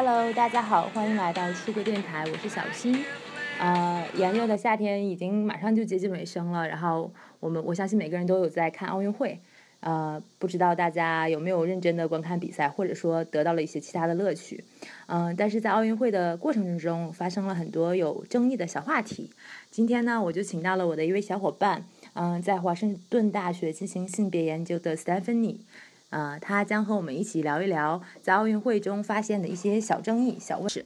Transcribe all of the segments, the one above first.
Hello 大家好，欢迎来到出国电台，我是小新。呃，炎热的夏天已经马上就接近尾声了，然后我们我相信每个人都有在看奥运会。呃，不知道大家有没有认真的观看比赛，或者说得到了一些其他的乐趣。嗯，但是在奥运会的过程之中，发生了很多有争议的小话题。今天呢，我就请到了我的一位小伙伴，嗯，在华盛顿大学进行性别研究的 Stephanie。呃，他将和我们一起聊一聊在奥运会中发现的一些小争议、小问题。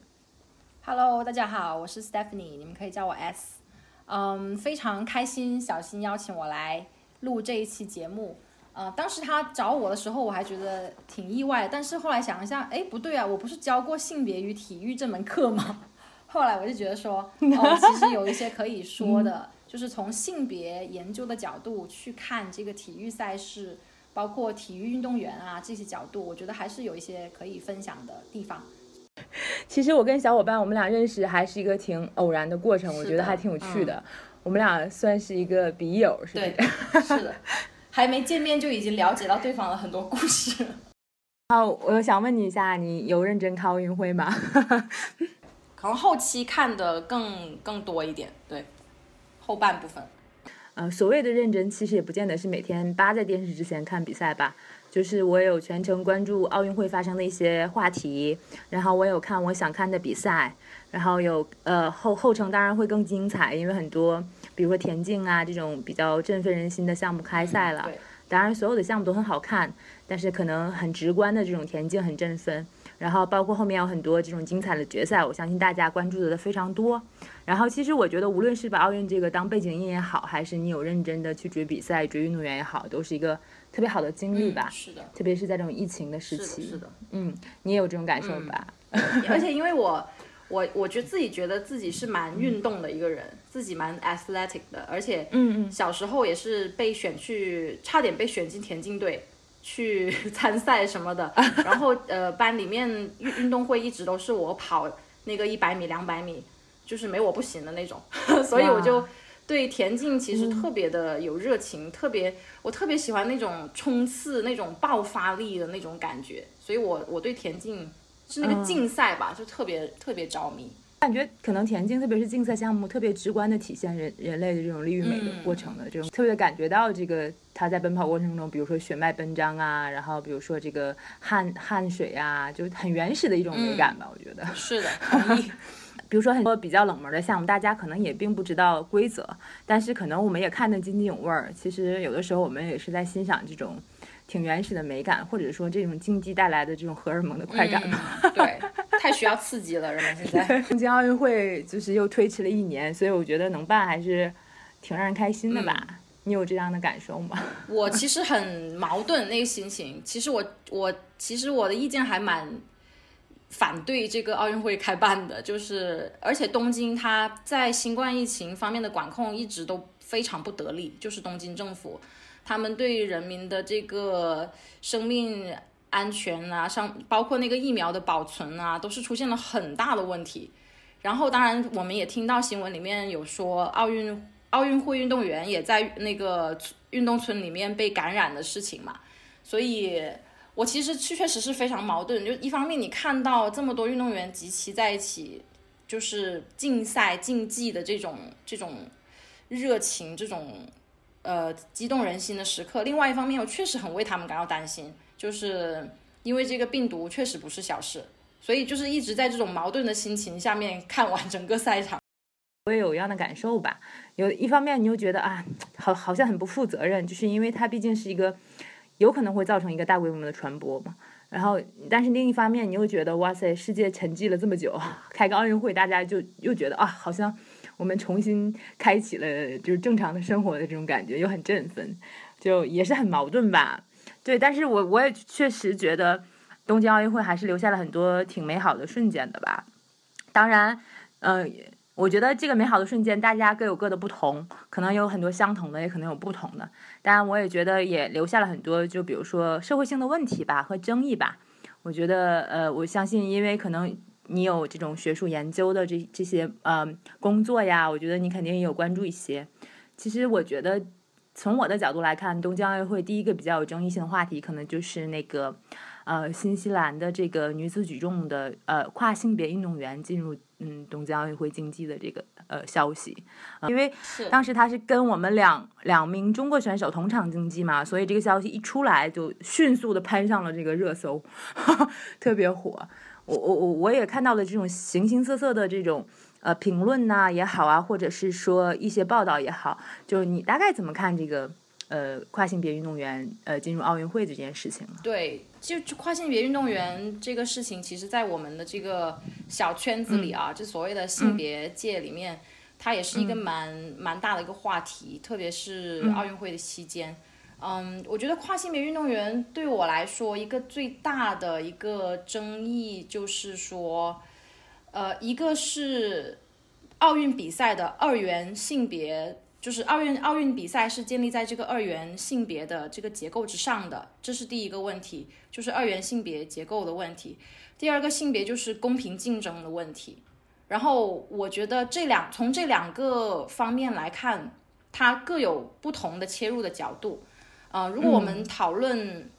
Hello，大家好，我是 Stephanie，你们可以叫我 S。嗯，非常开心，小新邀请我来录这一期节目。呃，当时他找我的时候，我还觉得挺意外，但是后来想一下，哎，不对啊，我不是教过性别与体育这门课吗？后来我就觉得说，哦，其实有一些可以说的，就是从性别研究的角度去看这个体育赛事。包括体育运动员啊这些角度，我觉得还是有一些可以分享的地方。其实我跟小伙伴我们俩认识还是一个挺偶然的过程，我觉得还挺有趣的。我们俩算是一个笔友，是对，是的，还没见面就已经了解到对方的很多故事。好，我想问你一下，你有认真看奥运会吗？可能后期看的更更多一点，对，后半部分。呃，所谓的认真，其实也不见得是每天扒在电视之前看比赛吧。就是我有全程关注奥运会发生的一些话题，然后我有看我想看的比赛，然后有呃后后程当然会更精彩，因为很多比如说田径啊这种比较振奋人心的项目开赛了。当然所有的项目都很好看，但是可能很直观的这种田径很振奋。然后包括后面有很多这种精彩的决赛，我相信大家关注的都非常多。然后其实我觉得，无论是把奥运这个当背景音也好，还是你有认真的去追比赛、追运动员也好，都是一个特别好的经历吧。是的。特别是在这种疫情的时期。是的。嗯，你也有这种感受吧？而且因为我，我我觉得自己觉得自己是蛮运动的一个人，自己蛮 athletic 的，而且嗯嗯，小时候也是被选去，差点被选进田径队。去 参赛什么的，然后呃班里面运运动会一直都是我跑那个一百米两百米，就是没我不行的那种，所以我就对田径其实特别的有热情，特别我特别喜欢那种冲刺那种爆发力的那种感觉，所以我我对田径是那个竞赛吧，就特别特别着迷。感觉可能田径，特别是竞赛项目，特别直观的体现人人类的这种力与美的过程的这种，特别的感觉到这个他在奔跑过程中，比如说血脉奔张啊，然后比如说这个汗汗水啊，就很原始的一种美感吧，我觉得是的，同意。比如说很多比较冷门的项目，大家可能也并不知道规则，但是可能我们也看得津津有味儿。其实有的时候我们也是在欣赏这种。挺原始的美感，或者说这种竞技带来的这种荷尔蒙的快感嘛？对，太需要刺激了，人们现在。东京奥运会就是又推迟了一年，所以我觉得能办还是挺让人开心的吧？你有这样的感受吗？我其实很矛盾那个心情。其实我我其实我的意见还蛮反对这个奥运会开办的，就是而且东京它在新冠疫情方面的管控一直都非常不得力，就是东京政府。他们对人民的这个生命安全啊，上包括那个疫苗的保存啊，都是出现了很大的问题。然后，当然我们也听到新闻里面有说，奥运奥运会运动员也在那个运动村里面被感染的事情嘛。所以，我其实确确实是非常矛盾。就一方面，你看到这么多运动员集齐在一起，就是竞赛竞技的这种这种热情，这种。呃，激动人心的时刻。另外一方面，我确实很为他们感到担心，就是因为这个病毒确实不是小事，所以就是一直在这种矛盾的心情下面看完整个赛场。我也有一样的感受吧。有一方面，你又觉得啊，好好像很不负责任，就是因为它毕竟是一个有可能会造成一个大规模的传播嘛。然后，但是另一方面，你又觉得哇塞，世界沉寂了这么久，开个奥运会，大家就又觉得啊，好像。我们重新开启了就是正常的生活的这种感觉，又很振奋，就也是很矛盾吧。对，但是我我也确实觉得东京奥运会还是留下了很多挺美好的瞬间的吧。当然，嗯，我觉得这个美好的瞬间大家各有各的不同，可能有很多相同的，也可能有不同的。当然，我也觉得也留下了很多，就比如说社会性的问题吧和争议吧。我觉得，呃，我相信，因为可能。你有这种学术研究的这这些呃工作呀，我觉得你肯定也有关注一些。其实我觉得从我的角度来看，东京奥运会第一个比较有争议性的话题，可能就是那个呃新西兰的这个女子举重的呃跨性别运动员进入嗯东京奥运会竞技的这个呃消息，因为当时他是跟我们两两名中国选手同场竞技嘛，所以这个消息一出来就迅速的攀上了这个热搜，特别火。我我我我也看到了这种形形色色的这种。呃，评论呐也好啊，或者是说一些报道也好，就是你大概怎么看这个呃跨性别运动员呃进入奥运会这件事情呢？对，就跨性别运动员这个事情，其实，在我们的这个小圈子里啊，就所谓的性别界里面，它也是一个蛮蛮大的一个话题，特别是奥运会的期间。嗯，我觉得跨性别运动员对我来说，一个最大的一个争议就是说。呃，一个是奥运比赛的二元性别，就是奥运奥运比赛是建立在这个二元性别的这个结构之上的，这是第一个问题，就是二元性别结构的问题。第二个性别就是公平竞争的问题。然后我觉得这两从这两个方面来看，它各有不同的切入的角度。呃，如果我们讨论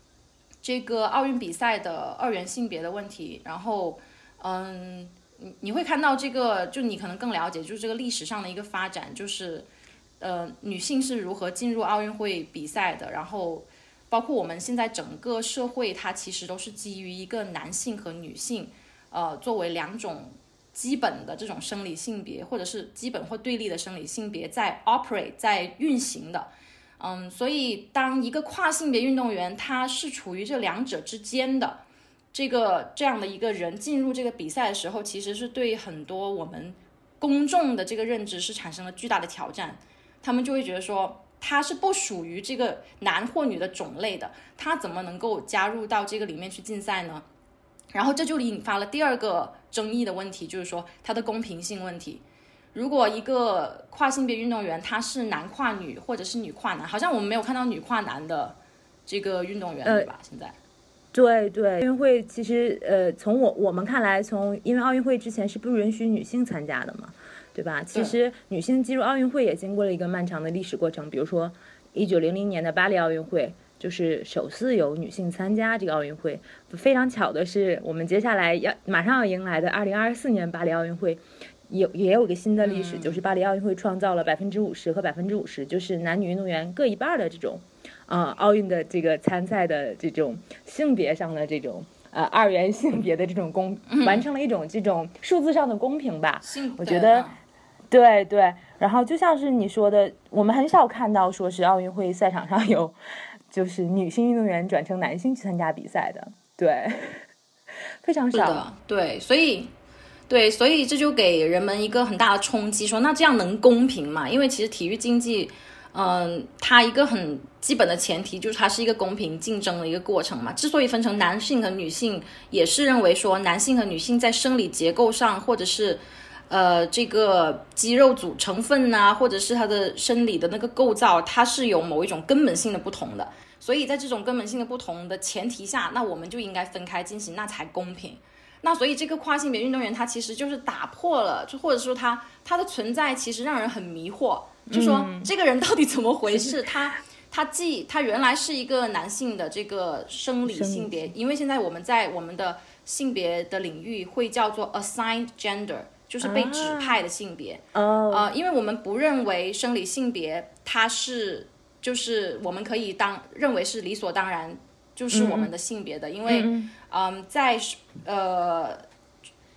这个奥运比赛的二元性别的问题，然后嗯。你你会看到这个，就你可能更了解，就是这个历史上的一个发展，就是，呃，女性是如何进入奥运会比赛的，然后，包括我们现在整个社会，它其实都是基于一个男性和女性，呃，作为两种基本的这种生理性别，或者是基本或对立的生理性别在 operate 在运行的，嗯，所以当一个跨性别运动员，他是处于这两者之间的。这个这样的一个人进入这个比赛的时候，其实是对很多我们公众的这个认知是产生了巨大的挑战。他们就会觉得说，他是不属于这个男或女的种类的，他怎么能够加入到这个里面去竞赛呢？然后这就引发了第二个争议的问题，就是说它的公平性问题。如果一个跨性别运动员他是男跨女或者是女跨男，好像我们没有看到女跨男的这个运动员，对吧？现在。对对，奥运会其实呃，从我我们看来，从因为奥运会之前是不允许女性参加的嘛，对吧？其实女性进入奥运会也经过了一个漫长的历史过程。比如说，一九零零年的巴黎奥运会就是首次有女性参加这个奥运会。非常巧的是，我们接下来要马上要迎来的二零二四年巴黎奥运会，有也有个新的历史，就是巴黎奥运会创造了百分之五十和百分之五十，就是男女运动员各一半的这种。啊，奥运的这个参赛的这种性别上的这种呃二元性别的这种公，完成了一种这种数字上的公平吧。我觉得，对对。然后就像是你说的，我们很少看到说是奥运会赛场上有就是女性运动员转成男性去参加比赛的，对，非常少。对，所以对，所以这就给人们一个很大的冲击，说那这样能公平吗？因为其实体育竞技。嗯，它一个很基本的前提就是它是一个公平竞争的一个过程嘛。之所以分成男性和女性，也是认为说男性和女性在生理结构上，或者是呃这个肌肉组成分呐，或者是它的生理的那个构造，它是有某一种根本性的不同的。所以在这种根本性的不同的前提下，那我们就应该分开进行，那才公平。那所以这个跨性别运动员他其实就是打破了，就或者说他他的存在其实让人很迷惑。就说这个人到底怎么回事？他他既他原来是一个男性的这个生理性别，因为现在我们在我们的性别的领域会叫做 assigned gender，就是被指派的性别。哦，呃，因为我们不认为生理性别它是就是我们可以当认为是理所当然就是我们的性别的，因为嗯，在呃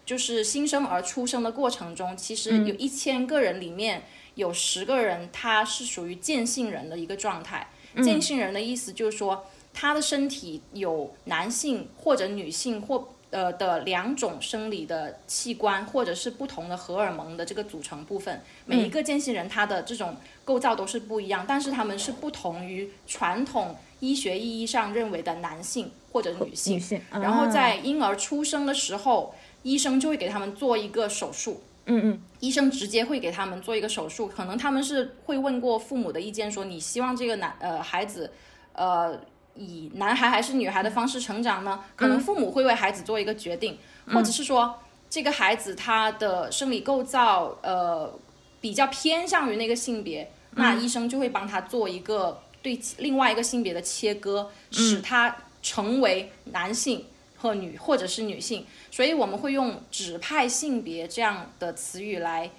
就是新生儿出生的过程中，其实有一千个人里面。有十个人，他是属于渐性人的一个状态。渐性人的意思就是说，他的身体有男性或者女性或呃的两种生理的器官，或者是不同的荷尔蒙的这个组成部分。每一个渐性人他的这种构造都是不一样，但是他们是不同于传统医学意义上认为的男性或者女性。女性。然后在婴儿出生的时候，医生就会给他们做一个手术。嗯嗯，医生直接会给他们做一个手术，可能他们是会问过父母的意见，说你希望这个男呃孩子，呃以男孩还是女孩的方式成长呢？可能父母会为孩子做一个决定，或者是说这个孩子他的生理构造呃比较偏向于那个性别，那医生就会帮他做一个对另外一个性别的切割，使他成为男性和女或者是女性。所以我们会用指派性别这样的词语来，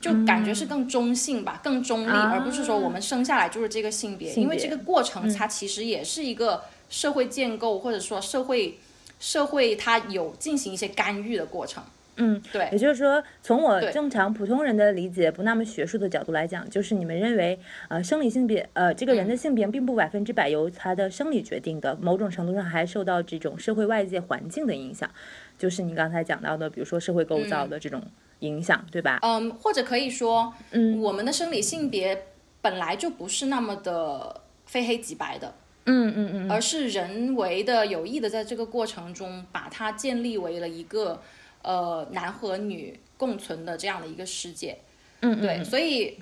就感觉是更中性吧，更中立，而不是说我们生下来就是这个性别。因为这个过程它其实也是一个社会建构，或者说社会社会它有进行一些干预的过程。嗯，对，也就是说，从我正常普通人的理解，不那么学术的角度来讲，就是你们认为，呃，生理性别，呃，这个人的性别并不百分之百由他的生理决定的，某种程度上还受到这种社会外界环境的影响，就是你刚才讲到的，比如说社会构造的这种影响，对吧？嗯，或者可以说，嗯，我们的生理性别本来就不是那么的非黑即白的，嗯嗯嗯，而是人为的有意的在这个过程中把它建立为了一个。呃，男和女共存的这样的一个世界，嗯，对，所以，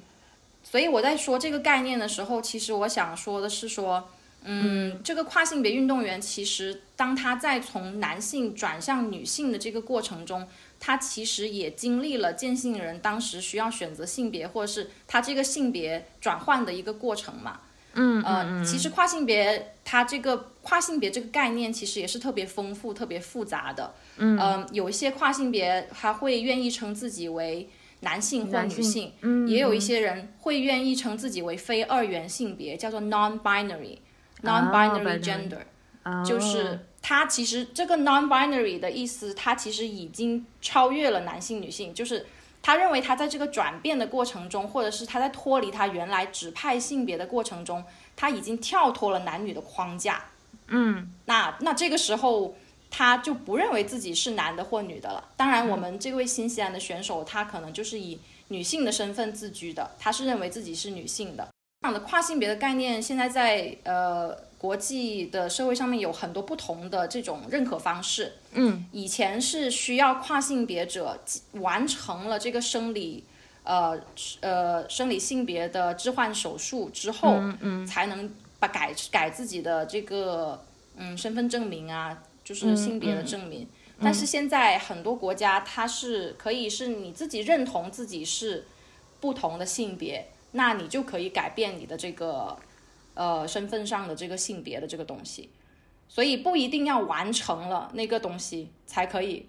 所以我在说这个概念的时候，其实我想说的是说，嗯，这个跨性别运动员其实当他在从男性转向女性的这个过程中，他其实也经历了渐性人当时需要选择性别，或者是他这个性别转换的一个过程嘛。嗯呃，其实跨性别它这个跨性别这个概念其实也是特别丰富、特别复杂的。嗯，有一些跨性别他会愿意称自己为男性或女性，嗯，也有一些人会愿意称自己为非二元性别，叫做 non-binary，non-binary gender，就是它其实这个 non-binary 的意思，它其实已经超越了男性女性，就是。他认为他在这个转变的过程中，或者是他在脱离他原来指派性别的过程中，他已经跳脱了男女的框架。嗯，那那这个时候他就不认为自己是男的或女的了。当然，我们这位新西兰的选手，他可能就是以女性的身份自居的，他是认为自己是女性的。这样的跨性别的概念，现在在呃。国际的社会上面有很多不同的这种认可方式。嗯，以前是需要跨性别者完成了这个生理，呃呃生理性别的置换手术之后，嗯才能把改改自己的这个嗯身份证明啊，就是性别的证明。但是现在很多国家它是可以是你自己认同自己是不同的性别，那你就可以改变你的这个。呃，身份上的这个性别的这个东西，所以不一定要完成了那个东西才可以。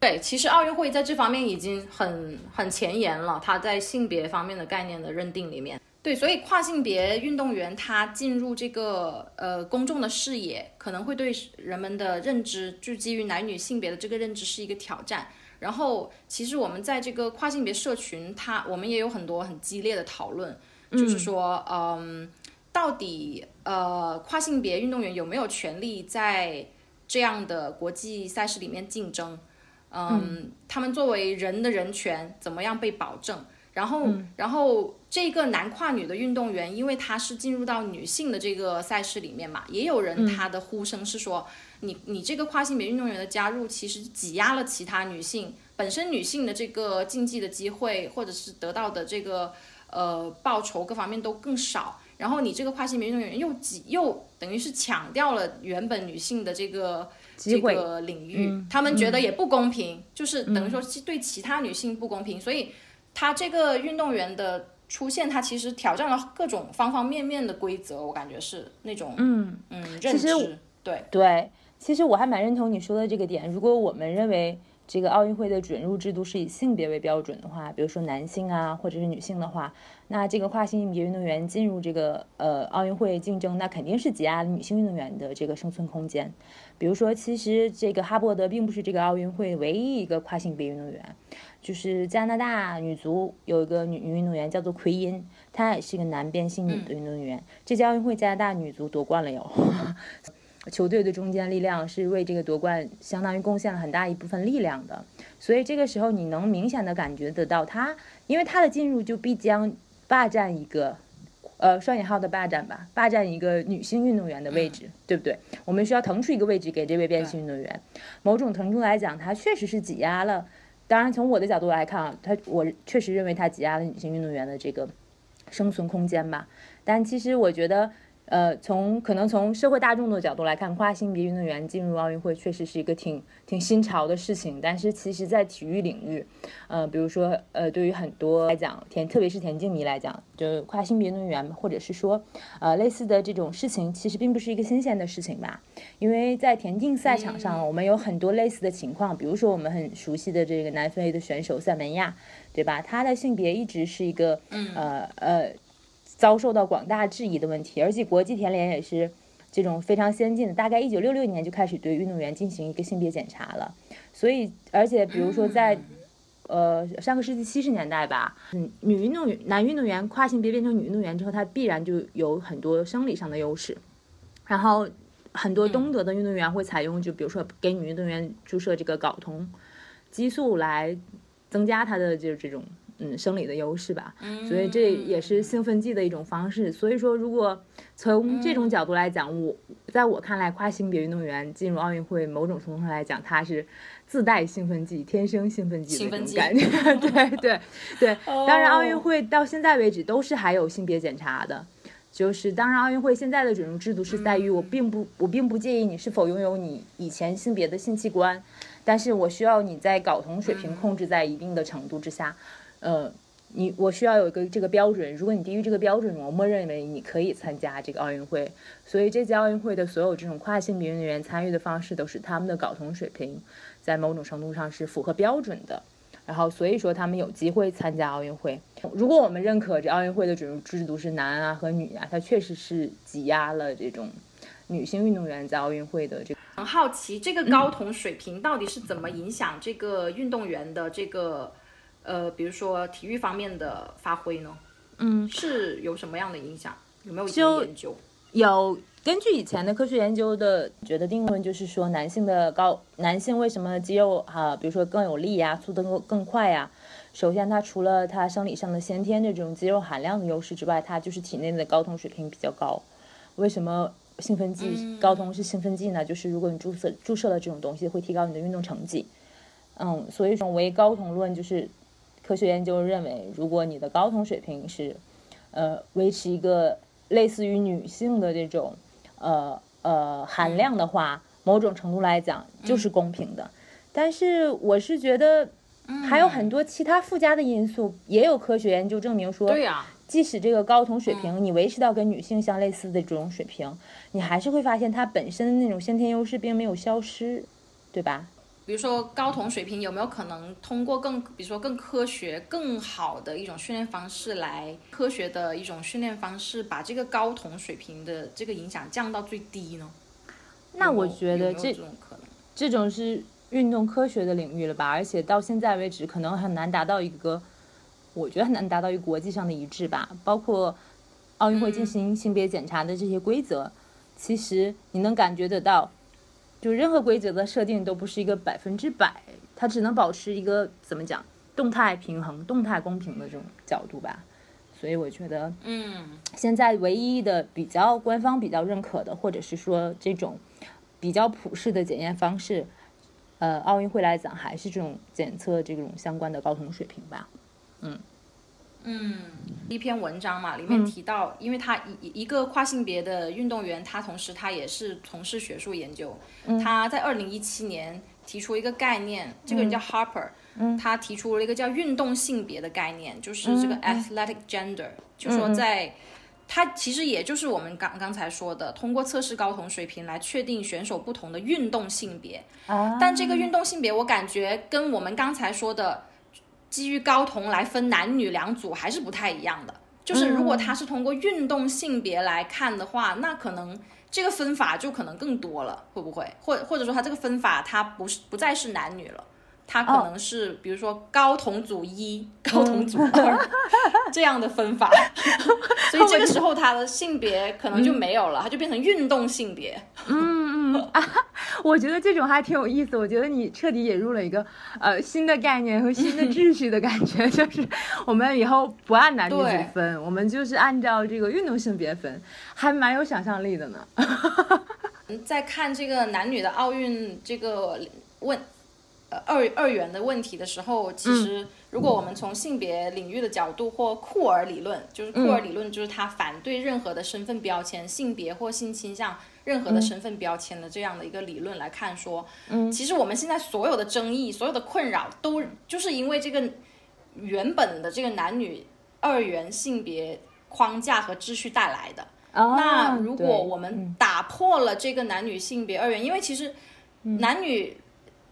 对，其实奥运会在这方面已经很很前沿了，它在性别方面的概念的认定里面。对，所以跨性别运动员他进入这个呃公众的视野，可能会对人们的认知，就基于男女性别的这个认知是一个挑战。然后，其实我们在这个跨性别社群，它我们也有很多很激烈的讨论，就是说，嗯。到底呃，跨性别运动员有没有权利在这样的国际赛事里面竞争？嗯，他们作为人的人权怎么样被保证？然后，然后这个男跨女的运动员，因为他是进入到女性的这个赛事里面嘛，也有人他的呼声是说，你你这个跨性别运动员的加入，其实挤压了其他女性本身女性的这个竞技的机会，或者是得到的这个呃报酬各方面都更少。然后你这个跨性别运动员又挤又等于是抢掉了原本女性的这个这个领域，他们觉得也不公平，就是等于说对其他女性不公平，所以他这个运动员的出现，他其实挑战了各种方方面面的规则，我感觉是那种嗯嗯认知，对对，其实我还蛮认同你说的这个点，如果我们认为。这个奥运会的准入制度是以性别为标准的话，比如说男性啊，或者是女性的话，那这个跨性别运动员进入这个呃奥运会竞争，那肯定是挤压女性运动员的这个生存空间。比如说，其实这个哈伯德并不是这个奥运会唯一一个跨性别运动员，就是加拿大女足有一个女女运动员叫做奎因，她也是一个男变性女的运动员。这届奥运会加拿大女足夺冠了哟。球队的中坚力量是为这个夺冠相当于贡献了很大一部分力量的，所以这个时候你能明显的感觉得到他，因为他的进入就必将霸占一个，呃双引号的霸占吧，霸占一个女性运动员的位置，对不对？我们需要腾出一个位置给这位变性运动员，某种程度来讲，他确实是挤压了。当然，从我的角度来看啊，他我确实认为他挤压了女性运动员的这个生存空间吧。但其实我觉得。呃，从可能从社会大众的角度来看，跨性别运动员进入奥运会确实是一个挺挺新潮的事情。但是其实，在体育领域，呃，比如说呃，对于很多来讲，田特别是田径迷来讲，就跨性别运动员或者是说呃类似的这种事情，其实并不是一个新鲜的事情吧。因为在田径赛场上，我们有很多类似的情况，比如说我们很熟悉的这个南非的选手塞门亚，对吧？他的性别一直是一个呃呃。遭受到广大质疑的问题，而且国际田联也是这种非常先进的，大概一九六六年就开始对运动员进行一个性别检查了。所以，而且比如说在 呃上个世纪七十年代吧，嗯，女运动员、男运动员跨性别变成女运动员之后，他必然就有很多生理上的优势。然后很多东德的运动员会采用，就比如说给女运动员注射这个睾酮激素来增加她的就是这种。嗯，生理的优势吧，所以这也是兴奋剂的一种方式。所以说，如果从这种角度来讲，我在我看来，跨性别运动员进入奥运会，某种程度上来讲，他是自带兴奋剂，天生兴奋剂的感觉。对对对，当然，奥运会到现在为止都是还有性别检查的，就是当然，奥运会现在的准入制度是在于，我并不我并不介意你是否拥有你以前性别的性器官，但是我需要你在睾酮水平控制在一定的程度之下。呃，你我需要有一个这个标准，如果你低于这个标准，我默认为你可以参加这个奥运会。所以这届奥运会的所有这种跨性别运动员参与的方式，都是他们的睾酮水平在某种程度上是符合标准的。然后所以说他们有机会参加奥运会。如果我们认可这奥运会的准入制度是男啊和女啊，它确实是挤压了这种女性运动员在奥运会的这个。很好奇，这个睾酮水平到底是怎么影响这个运动员的这个？呃，比如说体育方面的发挥呢，嗯，是有什么样的影响？有没有研究？有，根据以前的科学研究的觉得定论，就是说男性的高男性为什么肌肉哈，比如说更有力呀，速度更更快呀？首先，他除了他生理上的先天的这种肌肉含量的优势之外，他就是体内的睾酮水平比较高。为什么兴奋剂睾酮是兴奋剂呢？就是如果你注射注射了这种东西，会提高你的运动成绩。嗯，所以说为睾酮论就是。科学研究认为，如果你的睾酮水平是，呃，维持一个类似于女性的这种，呃呃含量的话，某种程度来讲就是公平的。但是我是觉得，还有很多其他附加的因素，也有科学研究证明说，对呀，即使这个睾酮水平你维持到跟女性相类似的这种水平，你还是会发现它本身的那种先天优势并没有消失，对吧？比如说高酮水平有没有可能通过更，比如说更科学、更好的一种训练方式来科学的一种训练方式，把这个高酮水平的这个影响降到最低呢？那我觉得这种可能，这种是运动科学的领域了吧？而且到现在为止，可能很难达到一个，我觉得很难达到一个国际上的一致吧。包括奥运会进行性别检查的这些规则，其实你能感觉得到。就任何规则的设定都不是一个百分之百，它只能保持一个怎么讲动态平衡、动态公平的这种角度吧。所以我觉得，嗯，现在唯一的比较官方比较认可的，或者是说这种比较普适的检验方式，呃，奥运会来讲还是这种检测这种相关的睾酮水平吧。嗯。嗯，一篇文章嘛，里面提到，因为他一一个跨性别的运动员，他同时他也是从事学术研究。他在二零一七年提出一个概念，这个人叫 Harper，他提出了一个叫运动性别的概念，就是这个 athletic gender，就说在，他其实也就是我们刚刚才说的，通过测试睾酮水平来确定选手不同的运动性别。但这个运动性别，我感觉跟我们刚才说的。基于睾酮来分男女两组还是不太一样的，就是如果他是通过运动性别来看的话，那可能这个分法就可能更多了，会不会？或或者说他这个分法它不是不再是男女了，它可能是比如说高同组一、高同组二 这样的分法，所以这个时候他的性别可能就没有了，它就变成运动性别。嗯。啊，我觉得这种还挺有意思。我觉得你彻底引入了一个呃新的概念和新的 秩序的感觉，就是我们以后不按男女组分，我们就是按照这个运动性别分，还蛮有想象力的呢。在看这个男女的奥运这个问呃二二元的问题的时候，其实如果我们从性别领域的角度或库尔理论，就是库尔理论，就是他反对任何的身份标签、性别或性倾向任何的身份标签的这样的一个理论来看，说，嗯，其实我们现在所有的争议、所有的困扰，都就是因为这个原本的这个男女二元性别框架和秩序带来的。那如果我们打破了这个男女性别二元，因为其实男女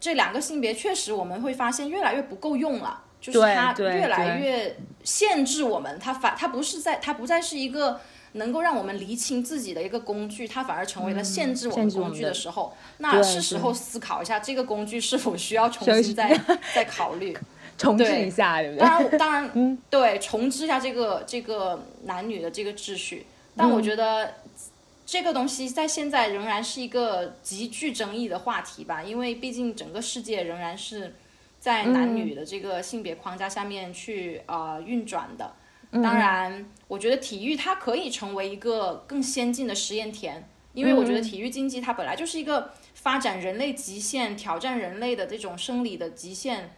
这两个性别确实我们会发现越来越不够用了，就是它越来越限制我们，它反它不是在它不再是一个能够让我们厘清自己的一个工具，它反而成为了限制我们工具的时候，那是时候思考一下这个工具是否需要重新再 再考虑，重置一下，对不对？当然当然，嗯，对，重置一下这个这个男女的这个秩序。但我觉得这个东西在现在仍然是一个极具争议的话题吧，因为毕竟整个世界仍然是在男女的这个性别框架下面去呃运转的。当然，我觉得体育它可以成为一个更先进的实验田，因为我觉得体育竞技它本来就是一个发展人类极限、挑战人类的这种生理的极限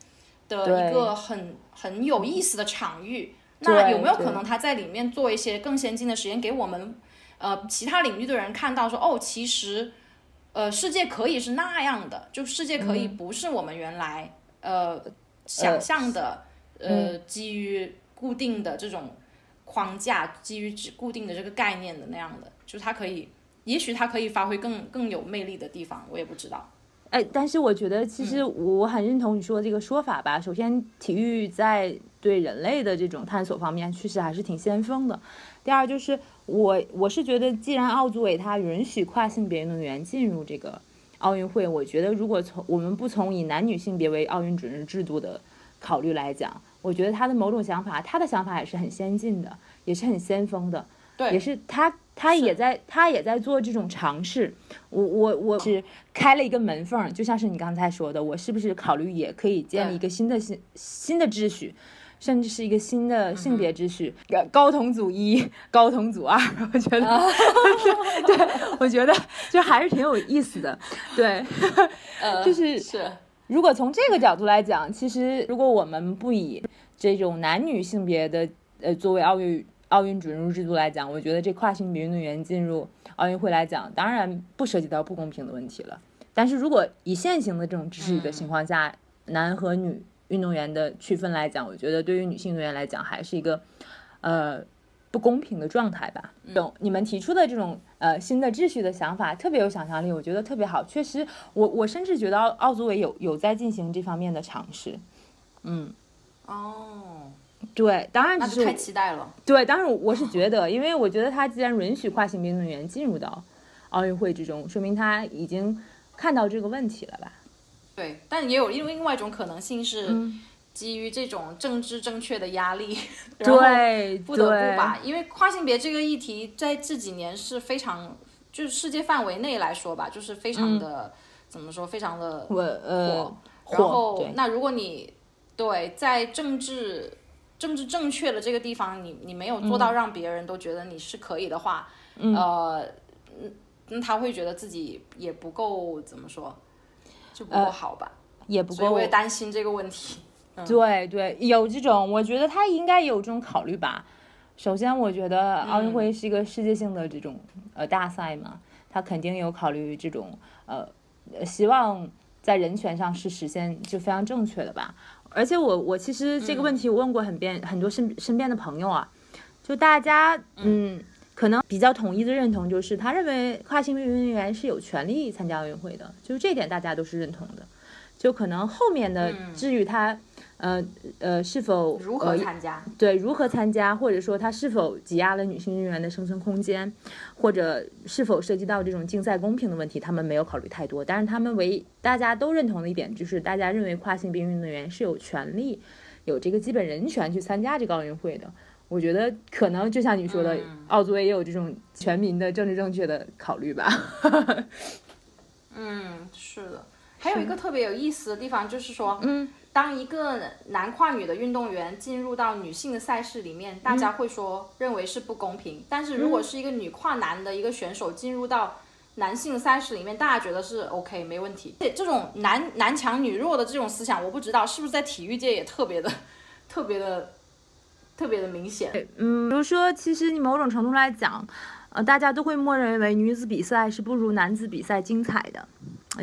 的一个很很有意思的场域。那有没有可能他在里面做一些更先进的实验，给我们呃其他领域的人看到说哦，其实呃世界可以是那样的，就世界可以不是我们原来呃想象的呃基于固定的这种框架，基于只固定的这个概念的那样的，就是它可以，也许它可以发挥更更有魅力的地方，我也不知道。哎，但是我觉得其实我很认同你说的这个说法吧。首先，体育在对人类的这种探索方面确实还是挺先锋的。第二，就是我我是觉得，既然奥组委他允许跨性别运动员进入这个奥运会，我觉得如果从我们不从以男女性别为奥运准入制度的考虑来讲，我觉得他的某种想法，他的想法也是很先进的，也是很先锋的，对，也是他。他也在，他也在做这种尝试。我我我是开了一个门缝，就像是你刚才说的，我是不是考虑也可以建立一个新的新新的秩序，甚至是一个新的性别秩序？高同组一，高同组二，我觉得，对，我觉得就还是挺有意思的。对，就是是。如果从这个角度来讲，其实如果我们不以这种男女性别的呃作为奥运。奥运准入制度来讲，我觉得这跨性别运动员进入奥运会来讲，当然不涉及到不公平的问题了。但是如果以现行的这种秩序的情况下，男和女运动员的区分来讲，我觉得对于女性运动员来讲，还是一个呃不公平的状态吧。懂？你们提出的这种呃新的秩序的想法，特别有想象力，我觉得特别好。确实，我我甚至觉得奥奥组委有有在进行这方面的尝试。嗯，哦。对，当然是太期待了。对，当然我是觉得，因为我觉得他既然允许跨性别运动员进入到奥运会之中，说明他已经看到这个问题了吧？对，但也有另另外一种可能性是基于这种政治正确的压力，对，不得不吧，因为跨性别这个议题在这几年是非常，就是世界范围内来说吧，就是非常的怎么说，非常的火。然后，那如果你对在政治政治正确的这个地方，你你没有做到让别人都觉得你是可以的话，呃，那他会觉得自己也不够怎么说，就不够好吧？也不够。所以我也担心这个问题。对对，有这种，我觉得他应该有这种考虑吧。首先，我觉得奥运会是一个世界性的这种呃大赛嘛，他肯定有考虑这种呃，希望在人权上是实现就非常正确的吧。而且我我其实这个问题我问过很边很多身身边的朋友啊，就大家嗯可能比较统一的认同就是他认为跨性别运动员是有权利参加奥运会的，就是这点大家都是认同的，就可能后面的至于他。呃呃，是否如何参加？对，如何参加，或者说他是否挤压了女性运动员的生存空间，或者是否涉及到这种竞赛公平的问题，他们没有考虑太多。但是他们唯大家都认同的一点就是，大家认为跨性别运动员是有权利、有这个基本人权去参加这个奥运会的。我觉得可能就像你说的，奥组委也有这种全民的政治正确的考虑吧。嗯，是的。还有一个特别有意思的地方就是说，嗯。当一个男跨女的运动员进入到女性的赛事里面，大家会说认为是不公平。但是如果是一个女跨男的一个选手进入到男性赛事里面，大家觉得是 OK 没问题。这这种男男强女弱的这种思想，我不知道是不是在体育界也特别的、特别的、特别的明显。嗯，比如说，其实你某种程度来讲，呃，大家都会默认为女子比赛是不如男子比赛精彩的。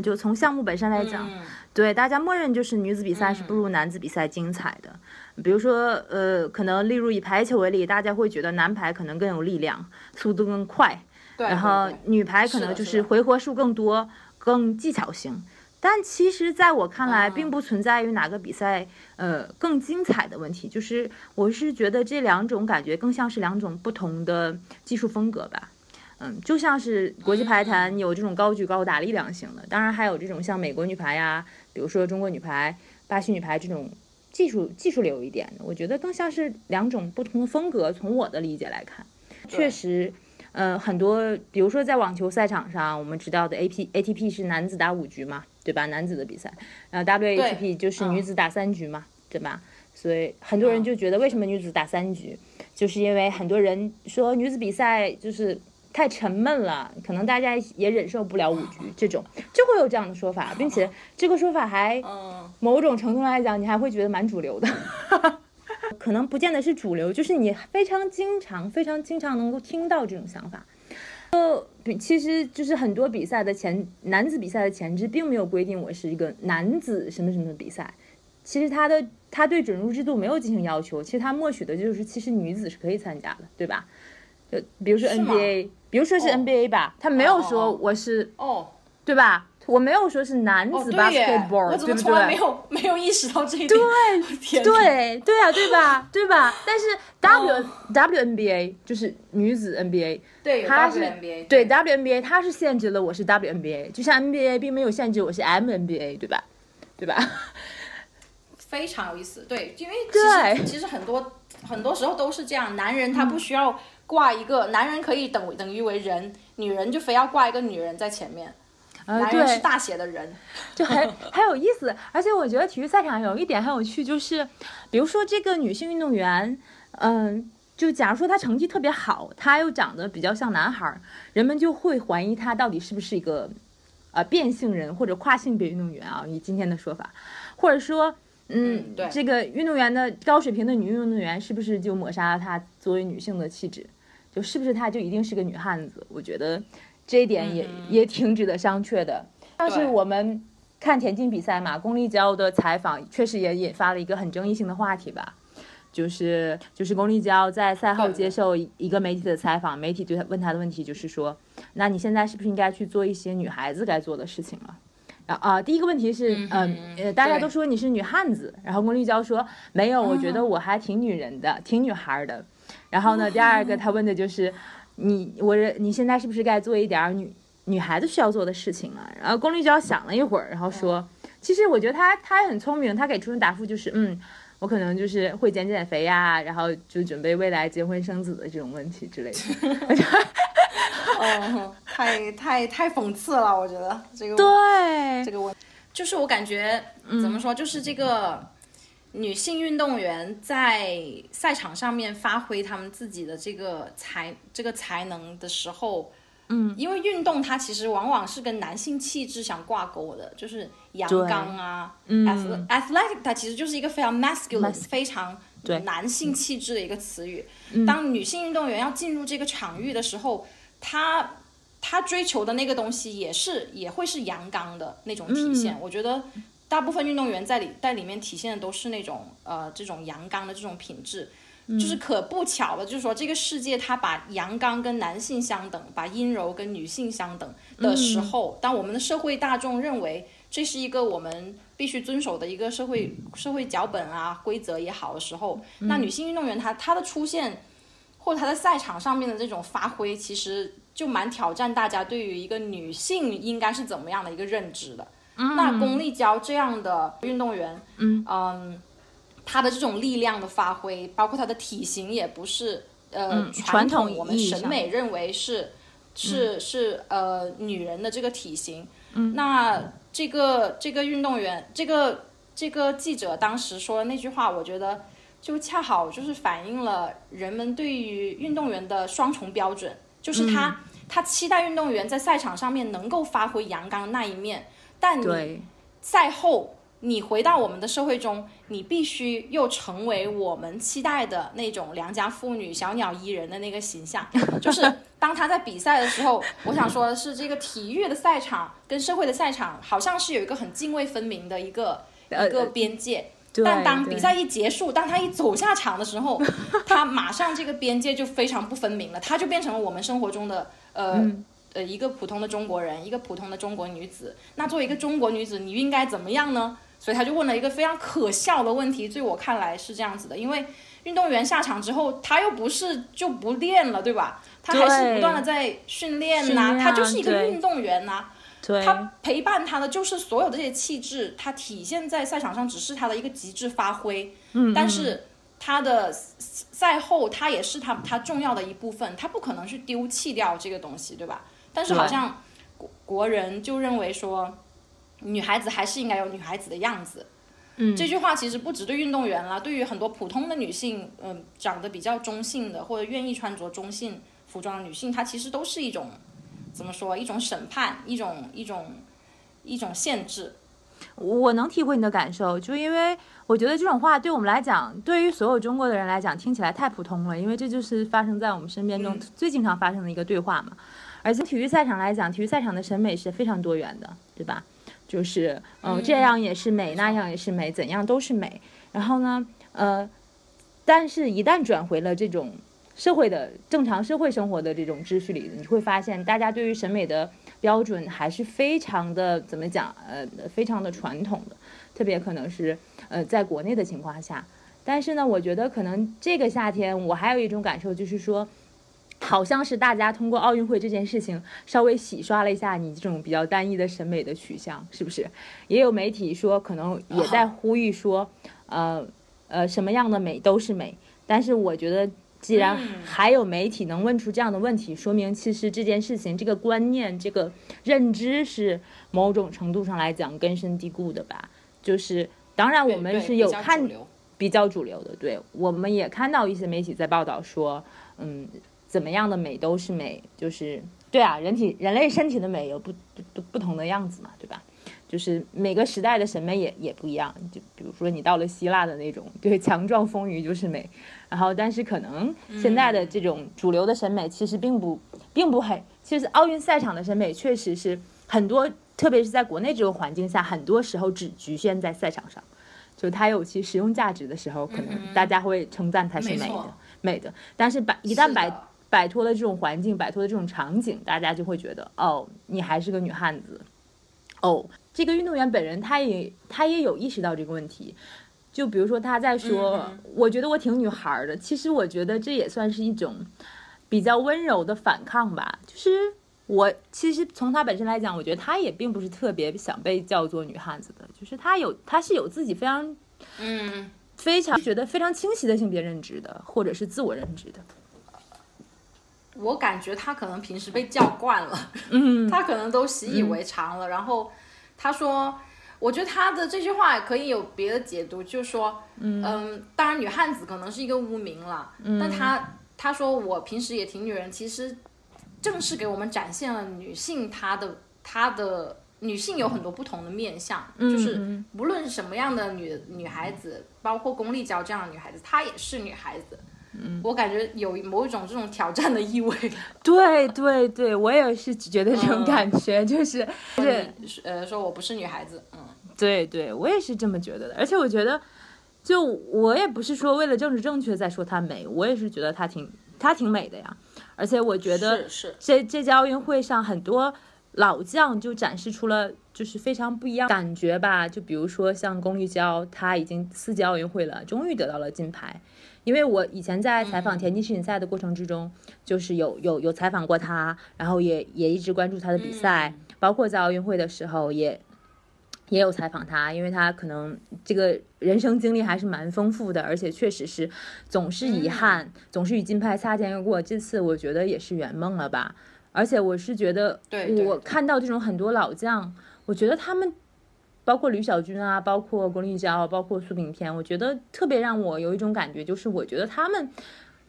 就从项目本身来讲，对大家默认就是女子比赛是不如男子比赛精彩的。比如说，呃，可能例如以排球为例，大家会觉得男排可能更有力量，速度更快，然后女排可能就是回合数更多，更技巧型。但其实，在我看来，并不存在于哪个比赛呃更精彩的问题，就是我是觉得这两种感觉更像是两种不同的技术风格吧。嗯，就像是国际排坛有这种高举高打力量型的，当然还有这种像美国女排呀，比如说中国女排、巴西女排这种技术技术流一点的，我觉得更像是两种不同的风格。从我的理解来看，确实，呃，很多，比如说在网球赛场上，我们知道的 A P A T P 是男子打五局嘛，对吧？男子的比赛，然后 W A T P 就是女子打三局嘛，对吧？所以很多人就觉得为什么女子打三局，就是因为很多人说女子比赛就是。太沉闷了，可能大家也忍受不了五局这种，就会有这样的说法，并且这个说法还，某种程度来讲，你还会觉得蛮主流的，可能不见得是主流，就是你非常经常、非常经常能够听到这种想法。呃，其实就是很多比赛的前男子比赛的前置并没有规定我是一个男子什么什么比赛，其实他的他对准入制度没有进行要求，其实他默许的就是其实女子是可以参加的，对吧？就比如说 NBA。比如说是 NBA 吧，他没有说我是哦，对吧？我没有说是男子 basketball，我怎么从来没有 没有意识到这一点？对，对，对啊，对吧？对吧？但是 W WNBA 就是女子 NBA，对，它是对 WNBA，它是限制了我是 WNBA，就像 NBA 并没有限制我是 MNBA，对吧？对吧？非常有意思，对，因为其实其实很多很多时候都是这样，男人他不需要。挂一个男人可以等等于为人，女人就非要挂一个女人在前面。男人是大写的人，就很很有意思。而且我觉得体育赛场有一点很有趣，就是比如说这个女性运动员，嗯，就假如说她成绩特别好，她又长得比较像男孩，人们就会怀疑她到底是不是一个呃变性人或者跨性别运动员啊？以今天的说法，或者说。嗯，对，这个运动员的高水平的女运动员是不是就抹杀了她作为女性的气质？就是不是她就一定是个女汉子？我觉得这一点也也挺值得商榷的。但是我们看田径比赛嘛，巩立姣的采访确实也引发了一个很争议性的话题吧。就是就是巩立姣在赛后接受一个媒体的采访，媒体对他问他的问题就是说，那你现在是不是应该去做一些女孩子该做的事情了？啊啊！第一个问题是，嗯呃，大家都说你是女汉子，然后龚立娇说没有，我觉得我还挺女人的，挺女孩的。然后呢，第二个他问的就是，你我你现在是不是该做一点女女孩子需要做的事情了？然后龚立娇想了一会儿，然后说，其实我觉得她她也很聪明，她给出的答复就是，嗯，我可能就是会减减肥呀，然后就准备未来结婚生子的这种问题之类的。哦，太太太讽刺了，我觉得这个对这个问，就是我感觉怎么说，就是这个女性运动员在赛场上面发挥他们自己的这个才这个才能的时候，嗯，因为运动它其实往往是跟男性气质相挂钩的，就是阳刚啊，嗯，athletic 它其实就是一个非常 masculine 非常男性气质的一个词语。当女性运动员要进入这个场域的时候。她她追求的那个东西也是也会是阳刚的那种体现。我觉得大部分运动员在里在里面体现的都是那种呃这种阳刚的这种品质。就是可不巧的，就是说这个世界它把阳刚跟男性相等，把阴柔跟女性相等的时候，当我们的社会大众认为这是一个我们必须遵守的一个社会社会脚本啊规则也好的时候，那女性运动员她她的出现。或者她在赛场上面的这种发挥，其实就蛮挑战大家对于一个女性应该是怎么样的一个认知的。那巩立姣这样的运动员，嗯。嗯，她的这种力量的发挥，包括她的体型，也不是呃传统我们审美认为是是是呃女人的这个体型。那这个这个运动员，这个这个记者当时说的那句话，我觉得。就恰好就是反映了人们对于运动员的双重标准，就是他他期待运动员在赛场上面能够发挥阳刚那一面，但你赛后你回到我们的社会中，你必须又成为我们期待的那种良家妇女、小鸟依人的那个形象。就是当他在比赛的时候，我想说的是，这个体育的赛场跟社会的赛场好像是有一个很泾渭分明的一个一个边界。但当比赛一结束，当他一走下场的时候，他马上这个边界就非常不分明了，他就变成了我们生活中的呃、嗯呃一个普通的中国人，一个普通的中国女子。那作为一个中国女子，你应该怎么样呢？所以他就问了一个非常可笑的问题，在我看来是这样子的，因为运动员下场之后，他又不是就不练了，对吧？他还是不断的在训练呐、他就是一个运动员呐、对，他陪伴他的就是所有的这些气质，他体现在赛场上只是他的一个极致发挥，嗯，但是他的赛后他也是他他重要的一部分，他不可能去丢弃掉这个东西，对吧？但是好像国国人就认为说，女孩子还是应该有女孩子的样子。嗯这句话其实不只对运动员啦，对于很多普通的女性，嗯、长得比较中性的或者愿意穿着中性服装的女性，她其实都是一种怎么说？一种审判，一种一种一种限制。我能体会你的感受，就因为我觉得这种话对我们来讲，对于所有中国的人来讲，听起来太普通了，因为这就是发生在我们身边中嗯最经常发生的一个对话嘛。而且体育赛场来讲，体育赛场的审美是非常多元的，对吧？就是嗯这样也是美，那样也是美，怎样都是美。然后呢，呃，但是一旦转回了这种社会的正常社会生活的这种秩序里，你会发现大家对于审美的标准还是非常的怎么讲？呃，非常的传统的，特别可能是呃在国内的情况下。但是呢，我觉得可能这个夏天我还有一种感受，就是说，好像是大家通过奥运会这件事情稍微洗刷了一下你这种比较单一的审美的取向，是不是？也有媒体说，可能也在呼吁说，呃呃，什么样的美都是美。但是我觉得，既然嗯还有媒体能问出这样的问题，说明其实这件事情、这个观念、这个认知是某种程度上来讲根深蒂固的吧。就是，当然我们是有看比较主流的，对，我们也看到一些媒体在报道说，嗯，怎么样的美都是美，就是对啊，人体人类身体的美有不不不不同的样子嘛，对吧？就是每个时代的审美也也不一样，就比如说你到了希腊的那种，对，强壮丰腴就是美，然后但是可能现在的这种主流的审美其实并不并不很，其实奥运赛场的审美确实是很多，特别是在国内这个环境下，很多时候只局限在赛场上。就它有其实用价值的时候，可能大家会称赞它是美的、美的。但是白一旦摆是的摆脱了这种环境，摆脱了这种场景，大家就会觉得，哦，你还是个女汉子。哦，这个运动员本人他也他也有意识到这个问题。就比如说他在说，嗯我觉得我挺女孩儿的。其实我觉得这也算是一种比较温柔的反抗吧。就是我其实从他本身来讲，我觉得他也并不是特别想被叫做女汉子的，就是他有他是有自己非常嗯，非常觉得非常清晰的性别认知的，或者是自我认知的。我感觉他可能平时被叫惯了，嗯，他可能都习以为常了。然后他说，我觉得他的这句话可以有别的解读，就是说，嗯当然女汉子可能是一个污名了，但他他说我平时也挺女人，其实正是给我们展现了女性她的她的。女性有很多不同的面相，就是嗯无论是什么样的女女孩子，包括巩俐娇这样的女孩子，她也是女孩子。嗯，我感觉有某一种这种挑战的意味。对对对，我也是觉得这种嗯感觉，就是是呃，说我不是女孩子，嗯，对对，我也是这么觉得的。而且我觉得，就我也不是说为了政治正确在说她美，我也是觉得她挺她挺美的呀。而且我觉得是是，这这届奥运会上很多老将就展示出了就是非常不一样感觉吧。就比如说像龚丽娇，她已经四届奥运会了，终于得到了金牌。因为我以前在采访田径世锦赛的过程之中，就是有有有采访过他，然后也也一直关注他的比赛，包括在奥运会的时候也也有采访他，因为他可能这个人生经历还是蛮丰富的，而且确实是总是遗憾，总是与金牌擦肩而过。这次我觉得也是圆梦了吧。而且我是觉得，我看到这种很多老将，我觉得他们，包括吕小军啊，包括龚立娇，包括苏炳添，我觉得特别让我有一种感觉，就是我觉得他们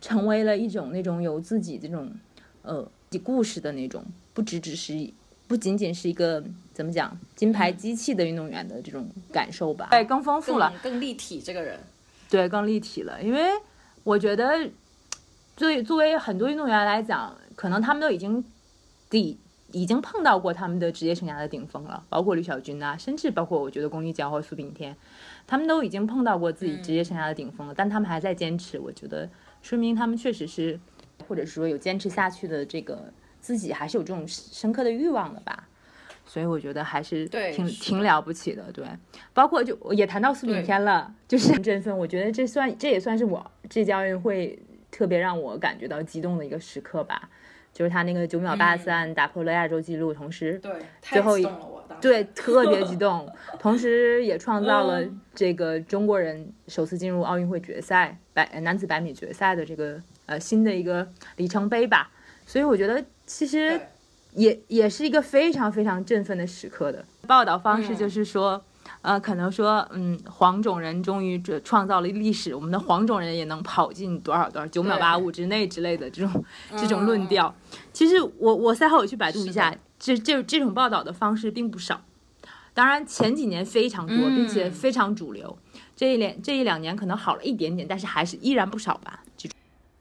成为了一种那种有自己这种呃故事的那种，不只只是不仅仅是一个怎么讲金牌机器的运动员的这种感受吧，对，更丰富了，更立体。这个人，对，更立体了。因为我觉得，作为作为很多运动员来讲，可能他们都已经底已经碰到过他们的职业生涯的顶峰了，包括吕小军啊，甚至包括我觉得龚立娇和苏炳添，他们都已经碰到过自己职业生涯的顶峰了，但他们还在坚持，我觉得说明他们确实是，或者说有坚持下去的这个自己还是有这种深刻的欲望的吧，所以我觉得还是挺挺了不起的，对，包括就也谈到苏炳添了，就是很振奋，我觉得这算这也算是我这届奥运会特别让我感觉到激动的一个时刻吧。就是他那个九秒八三打破了亚洲纪录，同时对最后一对特别激 动，同时也创造了这个中国人首次进入奥运会决赛百男子百米决赛的这个呃新的一个里程碑吧。所以我觉得其实也也是一个非常非常振奋的时刻的。报道方式就是说。呃，可能说，嗯，黄种人终于这创造了历史，我们的黄种人也能跑进多少多少九秒八五之内之类的这种这种论调。其实我我赛后我去百度一下，这这这种报道的方式并不少。当然前几年非常多，并且非常主流。这一两这一两年可能好了一点点，但是还是依然不少吧。这种。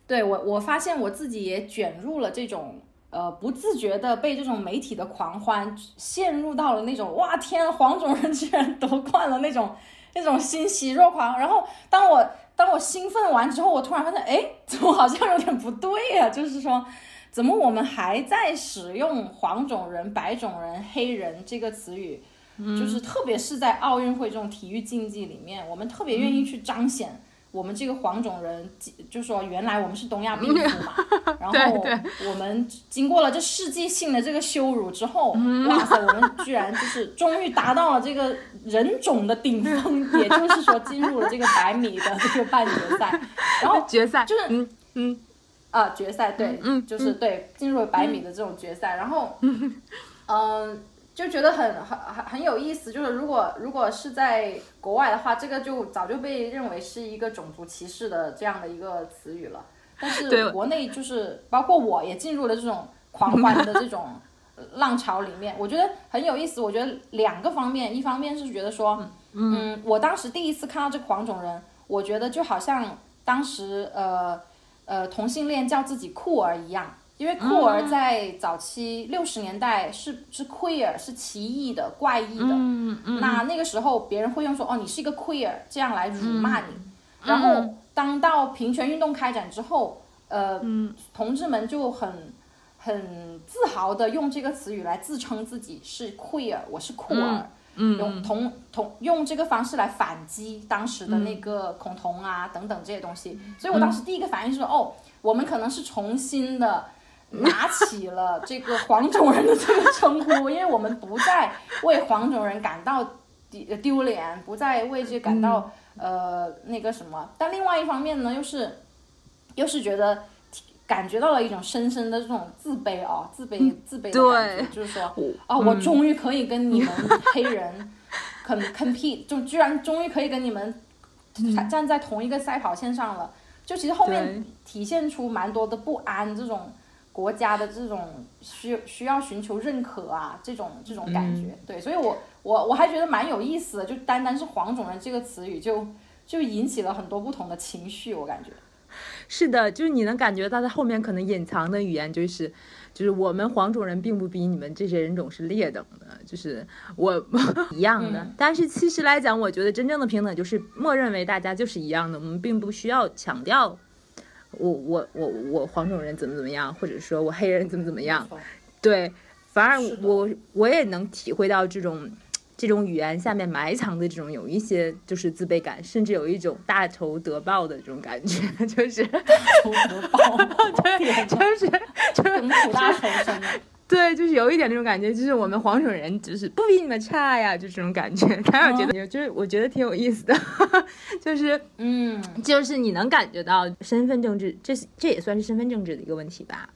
对我我发现我自己也卷入了这种。呃，不自觉的被这种媒体的狂欢陷入到了那种哇天，黄种人居然夺冠了那种那种欣喜若狂。然后当我当我兴奋完之后，我突然发现，哎，怎么好像有点不对呀？就是说，怎么我们还在使用黄种人、白种人、黑人这个词语？就是特别是在奥运会这种体育竞技里面，我们特别愿意去彰显。我们这个黄种人，就说原来我们是东亚病夫嘛，然后我们经过了这世纪性的这个羞辱之后，哇塞，我们居然就是终于达到了这个人种的顶峰，也就是说进入了这个百米的这个半决赛，然后决赛就是嗯嗯。啊决赛对，嗯就是对进入了百米的这种决赛，然后 嗯。就觉得很很很很有意思，就是如果如果是在国外的话，这个就早就被认为是一个种族歧视的这样的一个词语了。但是国内就是包括我也进入了这种狂欢的这种浪潮里面，我觉得很有意思。我觉得两个方面，一方面是觉得说，嗯，我当时第一次看到这个黄种人，我觉得就好像当时呃呃同性恋叫自己酷儿一样。因为酷儿在早期六十年代是是 queer 是奇异的怪异的，那那个时候别人会用说哦你是一个 queer 这样来辱骂你，然后当到平权运动开展之后，呃，同志们就很很自豪的用这个词语来自称自己是 queer，我是酷儿，用。同同用这个方式来反击当时的那个恐同啊等等这些东西，所以我当时第一个反应是哦，我们可能是重新的。拿起了这个黄种人的这个称呼，因为我们不再为黄种人感到丢丢脸，不再为这感到呃那个什么。但另外一方面呢，又是又是觉得感觉到了一种深深的这种自卑啊，自卑自卑的感觉，就是说啊，我终于可以跟你们黑人 compete，就居然终于可以跟你们站在同一个赛跑线上了。就其实后面体现出蛮多的不安这种。国家的这种需需要寻求认可啊，这种这种感觉，对，所以我我我还觉得蛮有意思的，就单单是黄种人这个词语，就就引起了很多不同的情绪，我感觉。是的，就是你能感觉到在后面可能隐藏的语言，就是就是我们黄种人并不比你们这些人种是劣等的，就是我 一样的。但是其实来讲，我觉得真正的平等就是默认为大家就是一样的，我们并不需要强调。我我我我黄种人怎么怎么样，或者说我黑人怎么怎么样，对，反而我我也能体会到这种这种语言下面埋藏的这种有一些就是自卑感，甚至有一种大仇得报的这种感觉，就是大仇得报，对，就是 就是苦大仇深。对，就是有一点那种感觉，就是我们黄种人就是不比你们差呀，就这种感觉。他我觉得，就是我觉得挺有意思的，就是嗯，就是你能感觉到身份政治，这这也算是身份政治的一个问题吧。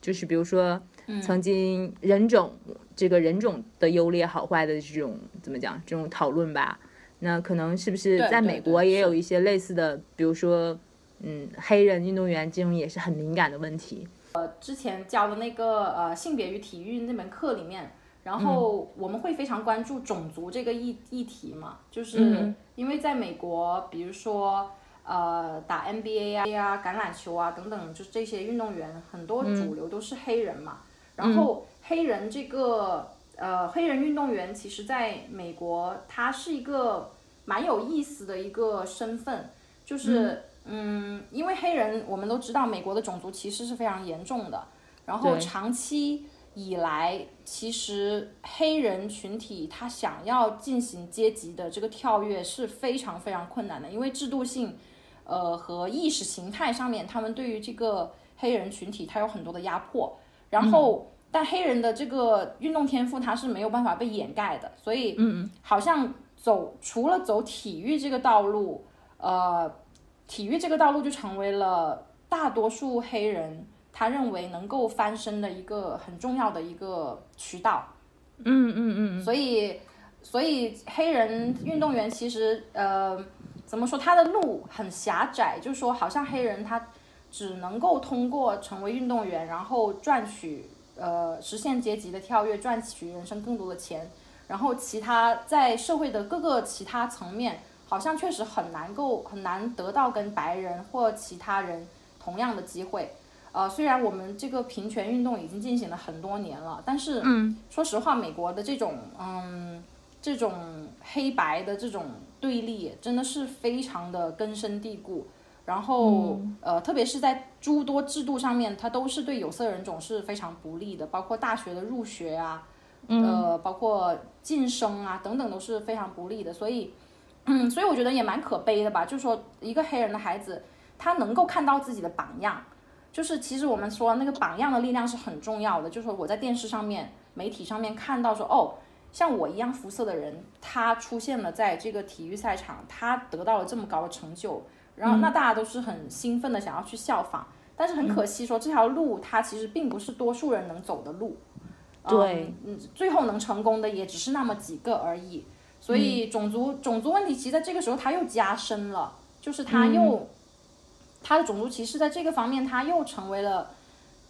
就是比如说，曾经人种这个人种的优劣好坏的这种怎么讲这种讨论吧，那可能是不是在美国也有一些类似的，比如说，嗯，黑人运动员这种也是很敏感的问题。呃之前教的那个呃性别与体育那门课里面，然后我们会非常关注种族这个议议题嘛，就是因为在美国，比如说呃打 NBA 啊、啊橄榄球啊等等，就是这些运动员很多主流都是黑人嘛，然后黑人这个呃黑人运动员，其实在美国他是一个蛮有意思的一个身份，就是。嗯，因为黑人我们都知道，美国的种族歧视是非常严重的。然后长期以来，其实黑人群体他想要进行阶级的这个跳跃是非常非常困难的，因为制度性，呃和意识形态上面，他们对于这个黑人群体他有很多的压迫。然后，但黑人的这个运动天赋他是没有办法被掩盖的，所以，嗯，好像走除了走体育这个道路，呃。体育这个道路就成为了大多数黑人他认为能够翻身的一个很重要的一个渠道。嗯嗯嗯。所以，所以黑人运动员其实呃怎么说他的路很狭窄，就是说好像黑人他只能够通过成为运动员，然后赚取呃实现阶级的跳跃，赚取人生更多的钱，然后其他在社会的各个其他层面。好像确实很难够很难得到跟白人或其他人同样的机会，呃，虽然我们这个平权运动已经进行了很多年了，但是，嗯，说实话，美国的这种，嗯，这种黑白的这种对立真的是非常的根深蒂固，然后，呃，特别是在诸多制度上面，它都是对有色人种是非常不利的，包括大学的入学啊，呃，包括晋升啊等等都是非常不利的，所以。嗯，所以我觉得也蛮可悲的吧，就是说一个黑人的孩子，他能够看到自己的榜样，就是其实我们说那个榜样的力量是很重要的，就是说我在电视上面、媒体上面看到说，哦，像我一样肤色的人，他出现了在这个体育赛场，他得到了这么高的成就，然后那大家都是很兴奋的想要去效仿，但是很可惜说这条路它其实并不是多数人能走的路，对，嗯，最后能成功的也只是那么几个而已。所以种族种族问题，其实在这个时候它又加深了，就是它又它的种族歧视在这个方面，它又成为了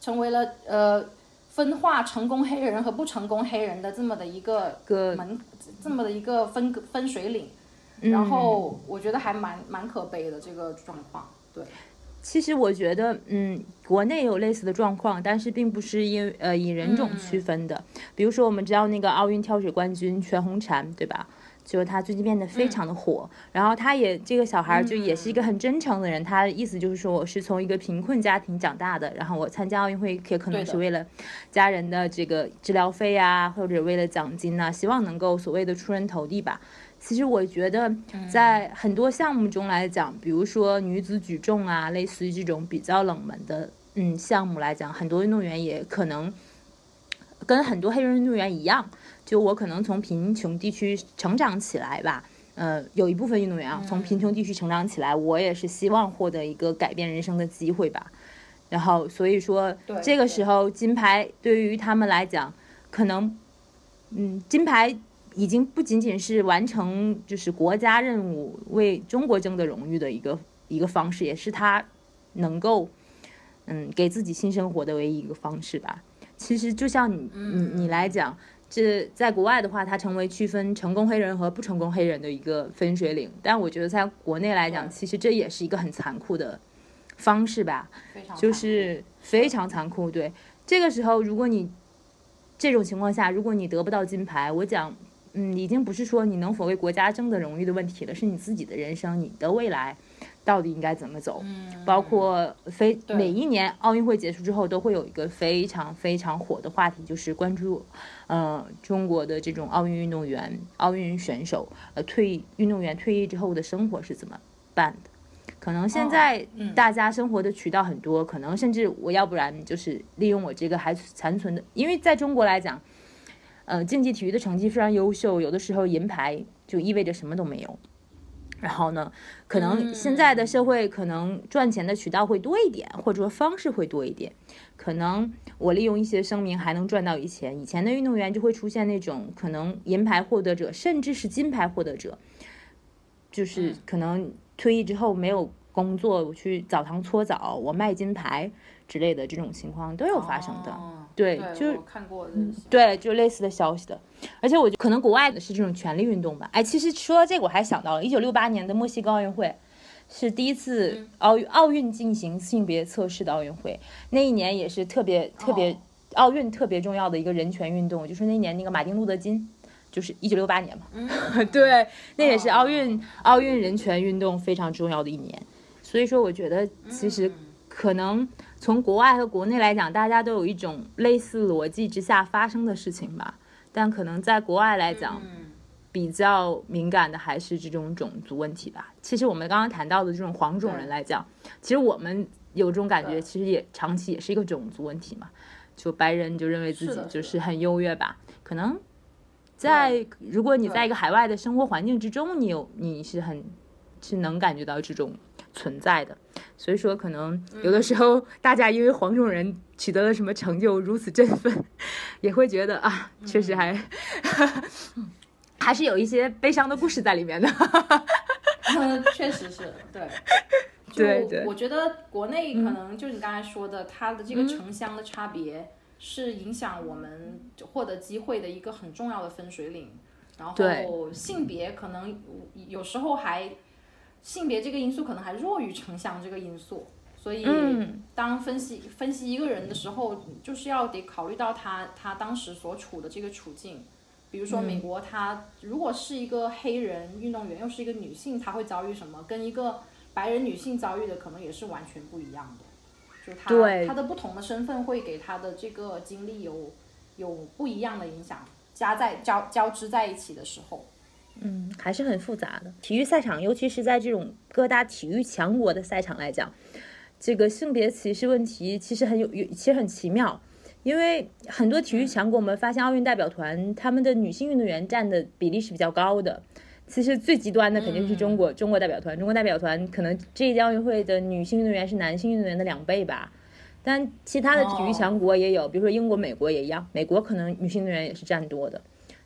成为了呃分化成功黑人和不成功黑人的这么的一个门，这么的一个分分水岭。然后我觉得还蛮蛮可悲的这个状况。对，其实我觉得嗯，国内有类似的状况，但是并不是因呃以人种区分的。比如说我们知道那个奥运跳水冠军全红婵，对吧？就是他最近变得非常的火，然后他也这个小孩就也是一个很真诚的人，他的意思就是说我是从一个贫困家庭长大的，然后我参加奥运会也可能是为了家人的这个治疗费啊，或者为了奖金呐，希望能够所谓的出人头地吧。其实我觉得在很多项目中来讲，比如说女子举重啊，类似于这种比较冷门的嗯项目来讲，很多运动员也可能跟很多黑人运动员一样。就我可能从贫穷地区成长起来吧，呃，有一部分运动员啊，从贫穷地区成长起来，我也是希望获得一个改变人生的机会吧。然后，所以说这个时候金牌对于他们来讲，可能，嗯，金牌已经不仅仅是完成就是国家任务、为中国争得荣誉的一个一个方式，也是他能够，嗯，给自己新生活的唯一一个方式吧。其实就像你你你来讲。是在国外的话，它成为区分成功黑人和不成功黑人的一个分水岭。但我觉得在国内来讲，其实这也是一个很残酷的方式吧，就是非常残酷。对，这个时候如果你这种情况下，如果你得不到金牌，我讲，嗯，已经不是说你能否为国家争得荣誉的问题了，是你自己的人生，你的未来。到底应该怎么走？包括非每一年奥运会结束之后，都会有一个非常非常火的话题，就是关注，呃，中国的这种奥运运动员、奥运选手，呃，退运动员退役之后的生活是怎么办的？可能现在大家生活的渠道很多，可能甚至我要不然就是利用我这个还残存的，因为在中国来讲，呃，竞技体育的成绩非常优秀，有的时候银牌就意味着什么都没有。然后呢，可能现在的社会可能赚钱的渠道会多一点，或者说方式会多一点。可能我利用一些声明还能赚到一钱。以前的运动员就会出现那种可能银牌获得者，甚至是金牌获得者，就是可能退役之后没有工作，我去澡堂搓澡，我卖金牌之类的这种情况都有发生的。哦对，就是看过的，对，就类似的消息的。而且我觉得可能国外的是这种权力运动吧。哎，其实说到这个，我还想到了一九六八年的墨西哥奥运会。是第一次奥运奥运进行性别测试的奥运会，那一年也是特别特别哦奥运特别重要的一个人权运动，就是那年那个马丁路德金，就是一九六八年嘛，嗯，对，那也是奥哦运奥运人权运动非常重要的一年。所以说，我觉得其实嗯可能从国外和国内来讲，大家都有一种类似逻辑之下发生的事情吧，但可能在国外来讲。嗯比较敏感的还是这种种族问题吧。其实我们刚刚谈到的这种黄种人来讲，其实我们有这种感觉，其实也长期也是一个种族问题嘛。就白人就认为自己就是是很优越吧，可能在如果你在一个海外的生活环境之中，你有你是很是能感觉到这种存在的。所以说，可能有的时候大家因为黄种人 取得了什么成就如此振奋，也会觉得啊，确实还。还是有一些悲伤的故事在里面的。确实是对。对对就我觉得国内可能就你刚才说的，它的这个城乡的差别是影响我们获得机会的一个很重要的分水岭。然后性别可能有时候还性别这个因素可能还弱于城乡这个因素，所以嗯当分析分析一个人的时候，就是要得考虑到他他当时所处的这个处境。比如说美国，他如果是一个黑人运动员，又是一个女性，她会遭遇什么？跟一个白人女性遭遇的可能也是完全不一样的。就她对她的不同的身份会给他的这个经历有有不一样的影响，加在交交织在一起的时候。嗯，还是很复杂的。体育赛场，尤其是在这种各大体育强国的赛场来讲，这个性别歧视问题其实很有，有其实很奇妙。因为很多体育强国，我们发现奥运代表团他们的女性运动员占的比例是比较高的。其实最极端的肯定是中国，中国代表团。中国代表团可能这一届奥运会的女性运动员是男性运动员的两倍吧。但其他的体育强国也有，比如说英国、美国也一样。美国可能女性运动员也是占多的。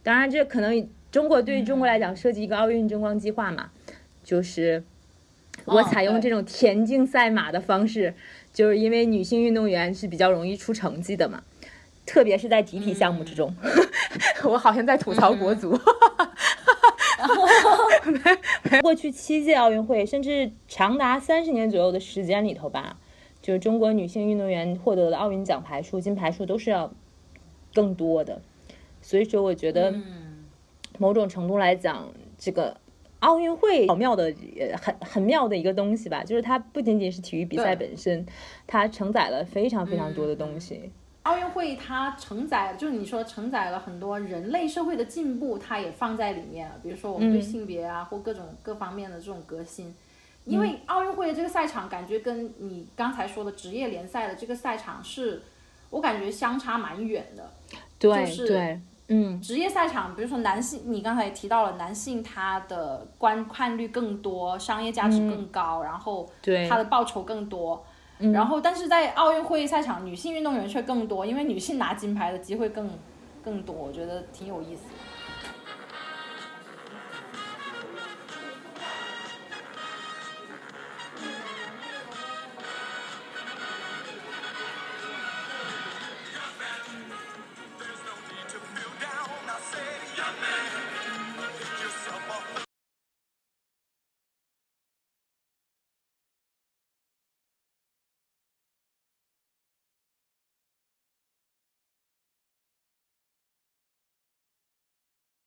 当然，这可能中国对于中国来讲设计一个奥运争光计划嘛，就是我采用这种田径赛马的方式，就是因为女性运动员是比较容易出成绩的嘛，特别是在集体项目之中。我好像在吐槽国足。过去七届奥运会，甚至长达三十年左右的时间里头吧，就是中国女性运动员获得的奥运奖牌数、金牌数都是要更多的。所以说，我觉得某种程度来讲，这个奥运会好妙的，呃很很妙的一个东西吧，就是它不仅仅是体育比赛本身，它承载了非常非常多的东西。奥运会它承载，就是你说承载了很多人类社会的进步，它也放在里面了。比如说我们对嗯性别啊，或各种各方面的这种革新。因为奥运会的这个赛场，感觉跟你刚才说的职业联赛的这个赛场是，我感觉相差蛮远的。对、就是对，嗯，职业赛场，比如说男性，你刚才也提到了男性，他的观看率更多，商业价值更高，然后嗯对嗯他的报酬更多。然后，但是在奥运会赛场，女性运动员却更多，因为女性拿金牌的机会更更多，我觉得挺有意思的。